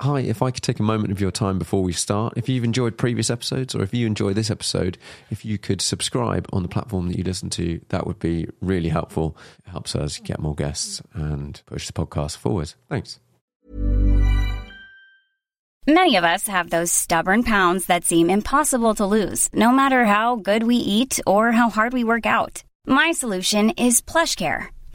hi, if I could take a moment of your time before we start, if you've enjoyed previous episodes or if you enjoy this episode, if you could subscribe on the platform that you listen to, that would be really helpful. It helps us get more guests and push the podcast forward. Thanks. Many of us have those stubborn pounds that seem impossible to lose, no matter how good we eat or how hard we work out. My solution is PlushCare.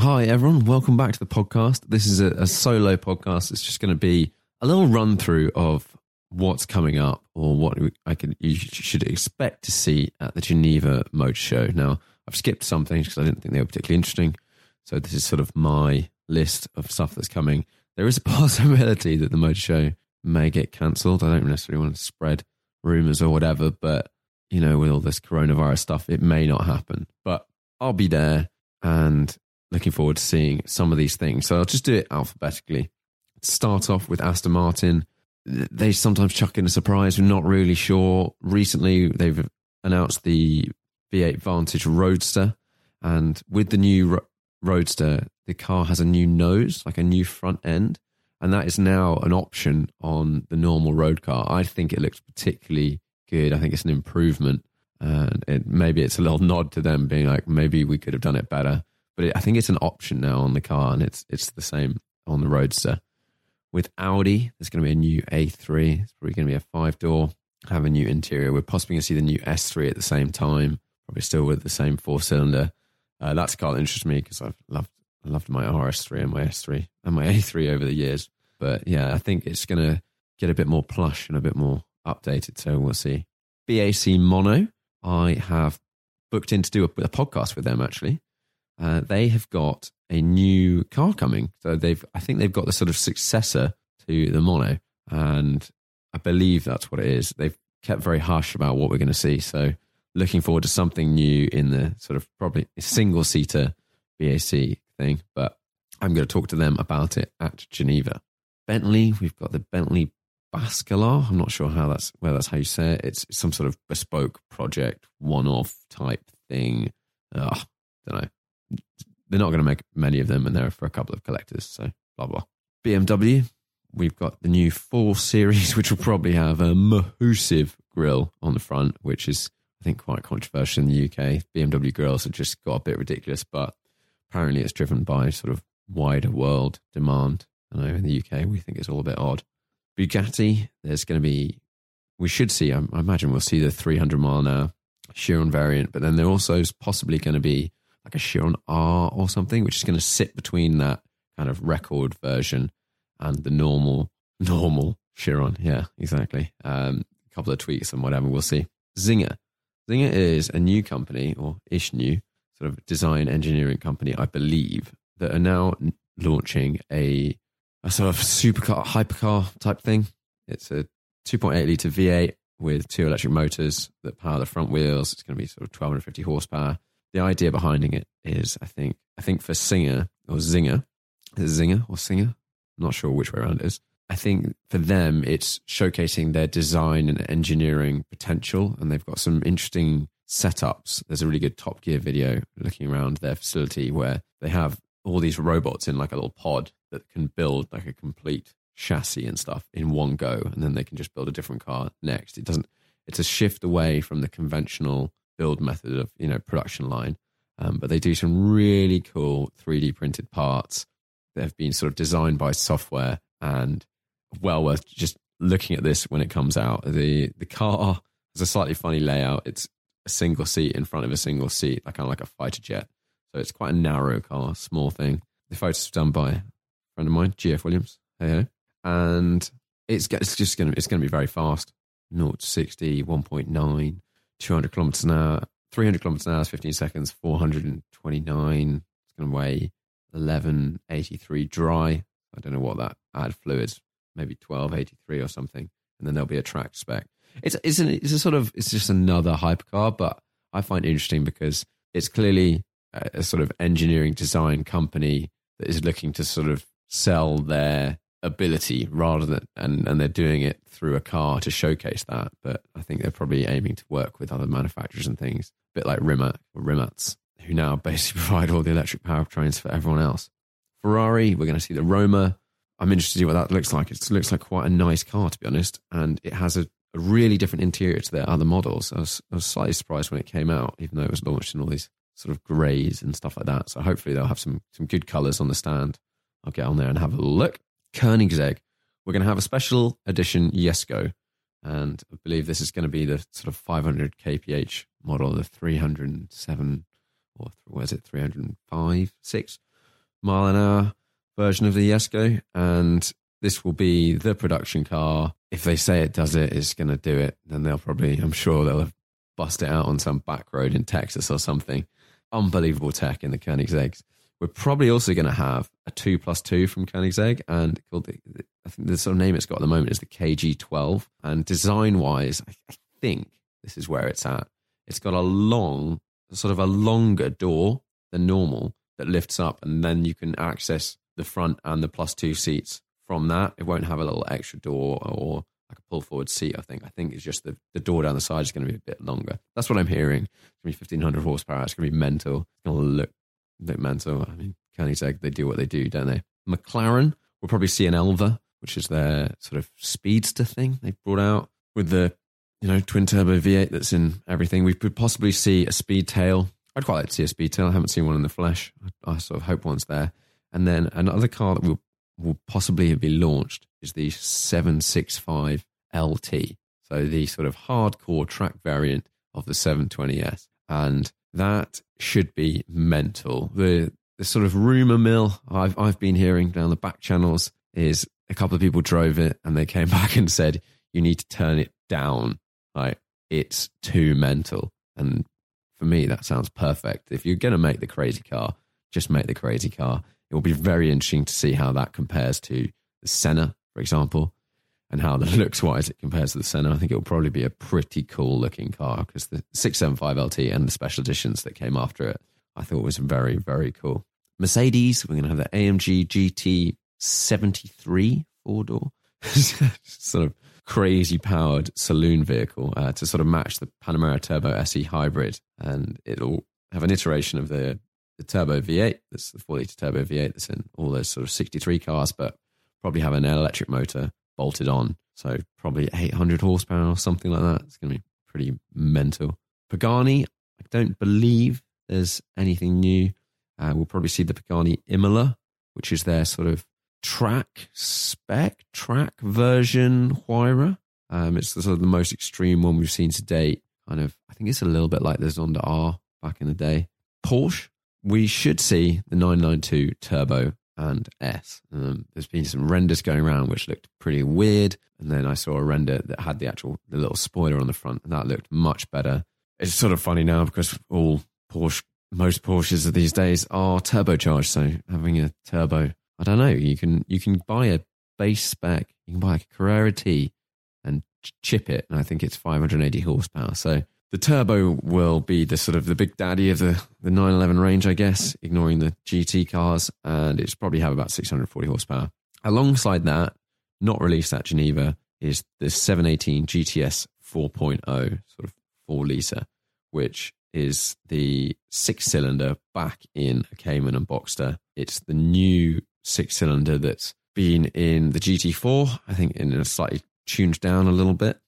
Hi, everyone. Welcome back to the podcast. This is a, a solo podcast. It's just going to be a little run through of what's coming up or what I could you should expect to see at the Geneva Motor Show. Now, I've skipped some things because I didn't think they were particularly interesting. So this is sort of my list of stuff that's coming. There is a possibility that the motor show may get cancelled. I don't necessarily want to spread rumors or whatever, but you know, with all this coronavirus stuff, it may not happen. But I'll be there and looking forward to seeing some of these things. So I'll just do it alphabetically. Start off with Aston Martin. They sometimes chuck in a surprise. We're not really sure. Recently, they've announced the V8 Vantage Roadster, and with the new Ro- Roadster, the car has a new nose, like a new front end, and that is now an option on the normal road car. I think it looks particularly good. I think it's an improvement, and it, maybe it's a little nod to them being like, maybe we could have done it better. But it, I think it's an option now on the car, and it's it's the same on the Roadster. With Audi, there's going to be a new A3. It's probably going to be a five door, have a new interior. We're possibly going to see the new S3 at the same time, probably still with the same four cylinder. Uh, that's a car that interests me because I've loved loved my RS3 and my S3 and my A3 over the years. But yeah, I think it's going to get a bit more plush and a bit more updated. So we'll see. BAC Mono, I have booked in to do a, a podcast with them actually. Uh, they have got a new car coming. So they've, I think they've got the sort of successor to the Mono, and I believe that's what it is. They've kept very hush about what we're going to see. So looking forward to something new in the sort of probably single seater BAC thing. But I'm going to talk to them about it at Geneva. Bentley, we've got the Bentley Bascalar. I'm not sure how that's where that's how you say it. It's some sort of bespoke project, one-off type thing. Ugh, don't know they're not going to make many of them, and they're for a couple of collectors. So blah blah. BMW, we've got the new four series, which will probably have a massive grill on the front, which is I think quite controversial in the UK. BMW grills have just got a bit ridiculous, but apparently it's driven by sort of wider world demand. I know in the UK we think it's all a bit odd. Bugatti, there's going to be, we should see, I, I imagine we'll see the 300 mile an hour Chiron variant, but then there also is possibly going to be like a Chiron R or something, which is going to sit between that kind of record version and the normal, normal Chiron. Yeah, exactly. Um, a couple of tweaks and whatever, we'll see. Czinger. Czinger is a new company, or ish new, sort of design engineering company, I believe, that are now launching a, a sort of supercar, hypercar type thing. It's a 2.8 litre V8 with two electric motors that power the front wheels. It's going to be sort of 1250 horsepower the idea behind it is, I think, I think for Singer or Czinger, Czinger or Singer? I'm not sure which way around it is. I think for them, it's showcasing their design and engineering potential. And they've got some interesting setups. There's a really good Top Gear video looking around their facility where they have all these robots in like a little pod that can build like a complete chassis and stuff in one go. And then they can just build a different car next. It doesn't, it's a shift away from the conventional build method of, you know, production line. Um, but they do some really cool 3D printed parts that have been sort of designed by software and well worth just looking at this when it comes out. The the car has a slightly funny layout. It's a single seat in front of a single seat, like kind of like a fighter jet. So it's quite a narrow car, small thing. The photos done by a friend of mine, GF Williams. Hey. And it's, it's just to it's to be very fast. 0 to 60, 1.9, 200 kilometers an hour, 300 kilometers an hour is 15 seconds, 429. It's going to weigh 1183 dry. I don't know what that add fluids, maybe 1283 or something. And then there'll be a track spec. It's, it's, an, it's a sort of, it's just another hypercar, but I find it interesting because it's clearly a, a sort of engineering design company that is looking to sort of sell their ability rather than and, and they're doing it through a car to showcase that. But I think they're probably aiming to work with other manufacturers and things, a bit like Rimac or Rimats, who now basically provide all the electric powertrains for everyone else. Ferrari, we're going to see the Roma. I'm interested to see what that looks like. It looks like quite a nice car, to be honest, and it has a, a really different interior to their other models. I was, I was slightly surprised when it came out, even though it was launched in all these sort of greys and stuff like that. So hopefully they'll have some some good colours on the stand. I'll get on there and have a look. Koenigsegg, we're going to have a special edition Jesko, and I believe this is going to be the sort of 500 kph model, the 307 or was it, 305, six mile an hour version of the Jesko, and this will be the production car. If they say it does it, it's going to do it. Then they'll probably, I'm sure they'll bust it out on some back road in Texas or something. Unbelievable tech in the Koenigsegg's. We're probably also going to have a two plus two from Koenigsegg, and called the, I think the sort of name it's got at the moment is the KG12. And design wise, I, I think this is where it's at. It's got a long, sort of a longer door than normal that lifts up, and then you can access the front and the plus two seats from that. It won't have a little extra door or like a pull forward seat. I think. I think it's just the, the door down the side is going to be a bit longer. That's what I'm hearing. It's going to be 1500 horsepower. It's going to be mental. It's going to look look mental. I mean, Koenigsegg, they do what they do, don't they? McLaren will probably see an Elva, which is their sort of speedster thing they brought out with the you know twin turbo V8 that's in everything. We could possibly see a Speedtail. I'd quite like to see a Speedtail. I haven't seen one in the flesh. I, I sort of hope one's there. And then another car that will will possibly be launched is the 765 LT. So the sort of hardcore track variant of the 720S. And that should be mental. The the sort of rumor mill I've I've been hearing down the back channels is a couple of people drove it and they came back and said you need to turn it down. Like it's too mental. And for me that sounds perfect. If you're going to make the crazy car, just make the crazy car. It will be very interesting to see how that compares to the Senna, for example, and how the looks wise it compares to the Senna. I think it will probably be a pretty cool looking car because the 675 LT and the special editions that came after it, I thought was very, very cool. Mercedes, we're going to have the AMG GT 73 four door, sort of crazy powered saloon vehicle uh, to sort of match the Panamera Turbo SE hybrid. And it'll have an iteration of the, the Turbo V8, that's the 4 litre Turbo V8 that's in all those sort of 63 cars, but probably have an electric motor bolted on. So probably 800 horsepower or something like that. It's going to be pretty mental. Pagani, I don't believe there's anything new. Uh, we'll probably see the Pagani Imola, which is their sort of track spec, track version Huayra. Um, it's the, sort of the most extreme one we've seen to date. Kind of, I think it's a little bit like the Zonda R back in the day. Porsche, we should see the 992 Turbo and S. Um, there's been some renders going around which looked pretty weird, and then I saw a render that had the actual the little spoiler on the front, and that looked much better. It's sort of funny now because all Porsche, most Porsches of these days are turbocharged, so having a turbo, I don't know. You can you can buy a base spec, you can buy a Carrera T and chip it, and I think it's 580 horsepower. So the turbo will be the sort of the big daddy of the, the 911 range, I guess, ignoring the GT cars, and it's probably have about 640 horsepower. Alongside that, not released at Geneva is the 718 GTS 4.0, sort of four litre, which is the six cylinder back in a Cayman and Boxster. It's the new six cylinder that's been in the GT4, I think in a slightly tuned down a little bit.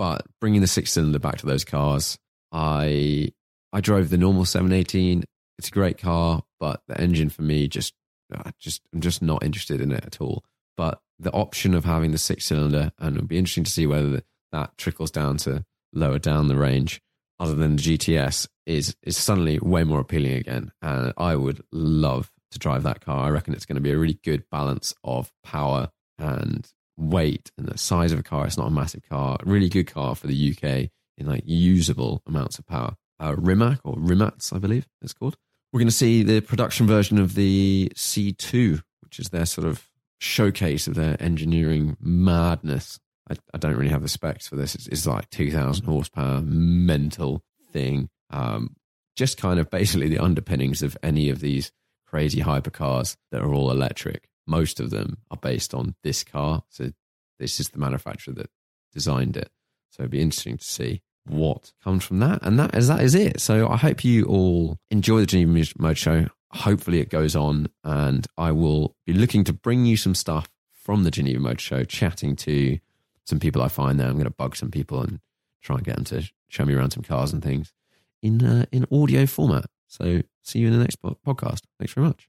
But bringing the six cylinder back to those cars, I I drove the normal 718. It's a great car, but the engine for me just I just I'm just not interested in it at all. But the option of having the six cylinder, and it'll be interesting to see whether that trickles down to lower down the range, other than the GTS, is is suddenly way more appealing again. And I would love to drive that car. I reckon it's going to be a really good balance of power and weight and the size of a car. It's not a massive car. Really good car for the UK in like usable amounts of power. Uh, Rimac or Rimats, I believe it's called. We're going to see the production version of the C2, which is their sort of showcase of their engineering madness. I, I don't really have the specs for this. It's, it's like 2,000 horsepower, mental thing. Um, just kind of basically the underpinnings of any of these crazy hypercars that are all electric. Most of them are based on this car. So this is the manufacturer that designed it. So it'd be interesting to see what comes from that. And that is that is it. So I hope you all enjoy the Geneva Motor Show. Hopefully it goes on, and I will be looking to bring you some stuff from the Geneva Motor Show, chatting to some people I find there. I'm going to bug some people and try and get them to show me around some cars and things in uh, in audio format. So see you in the next podcast. Thanks very much.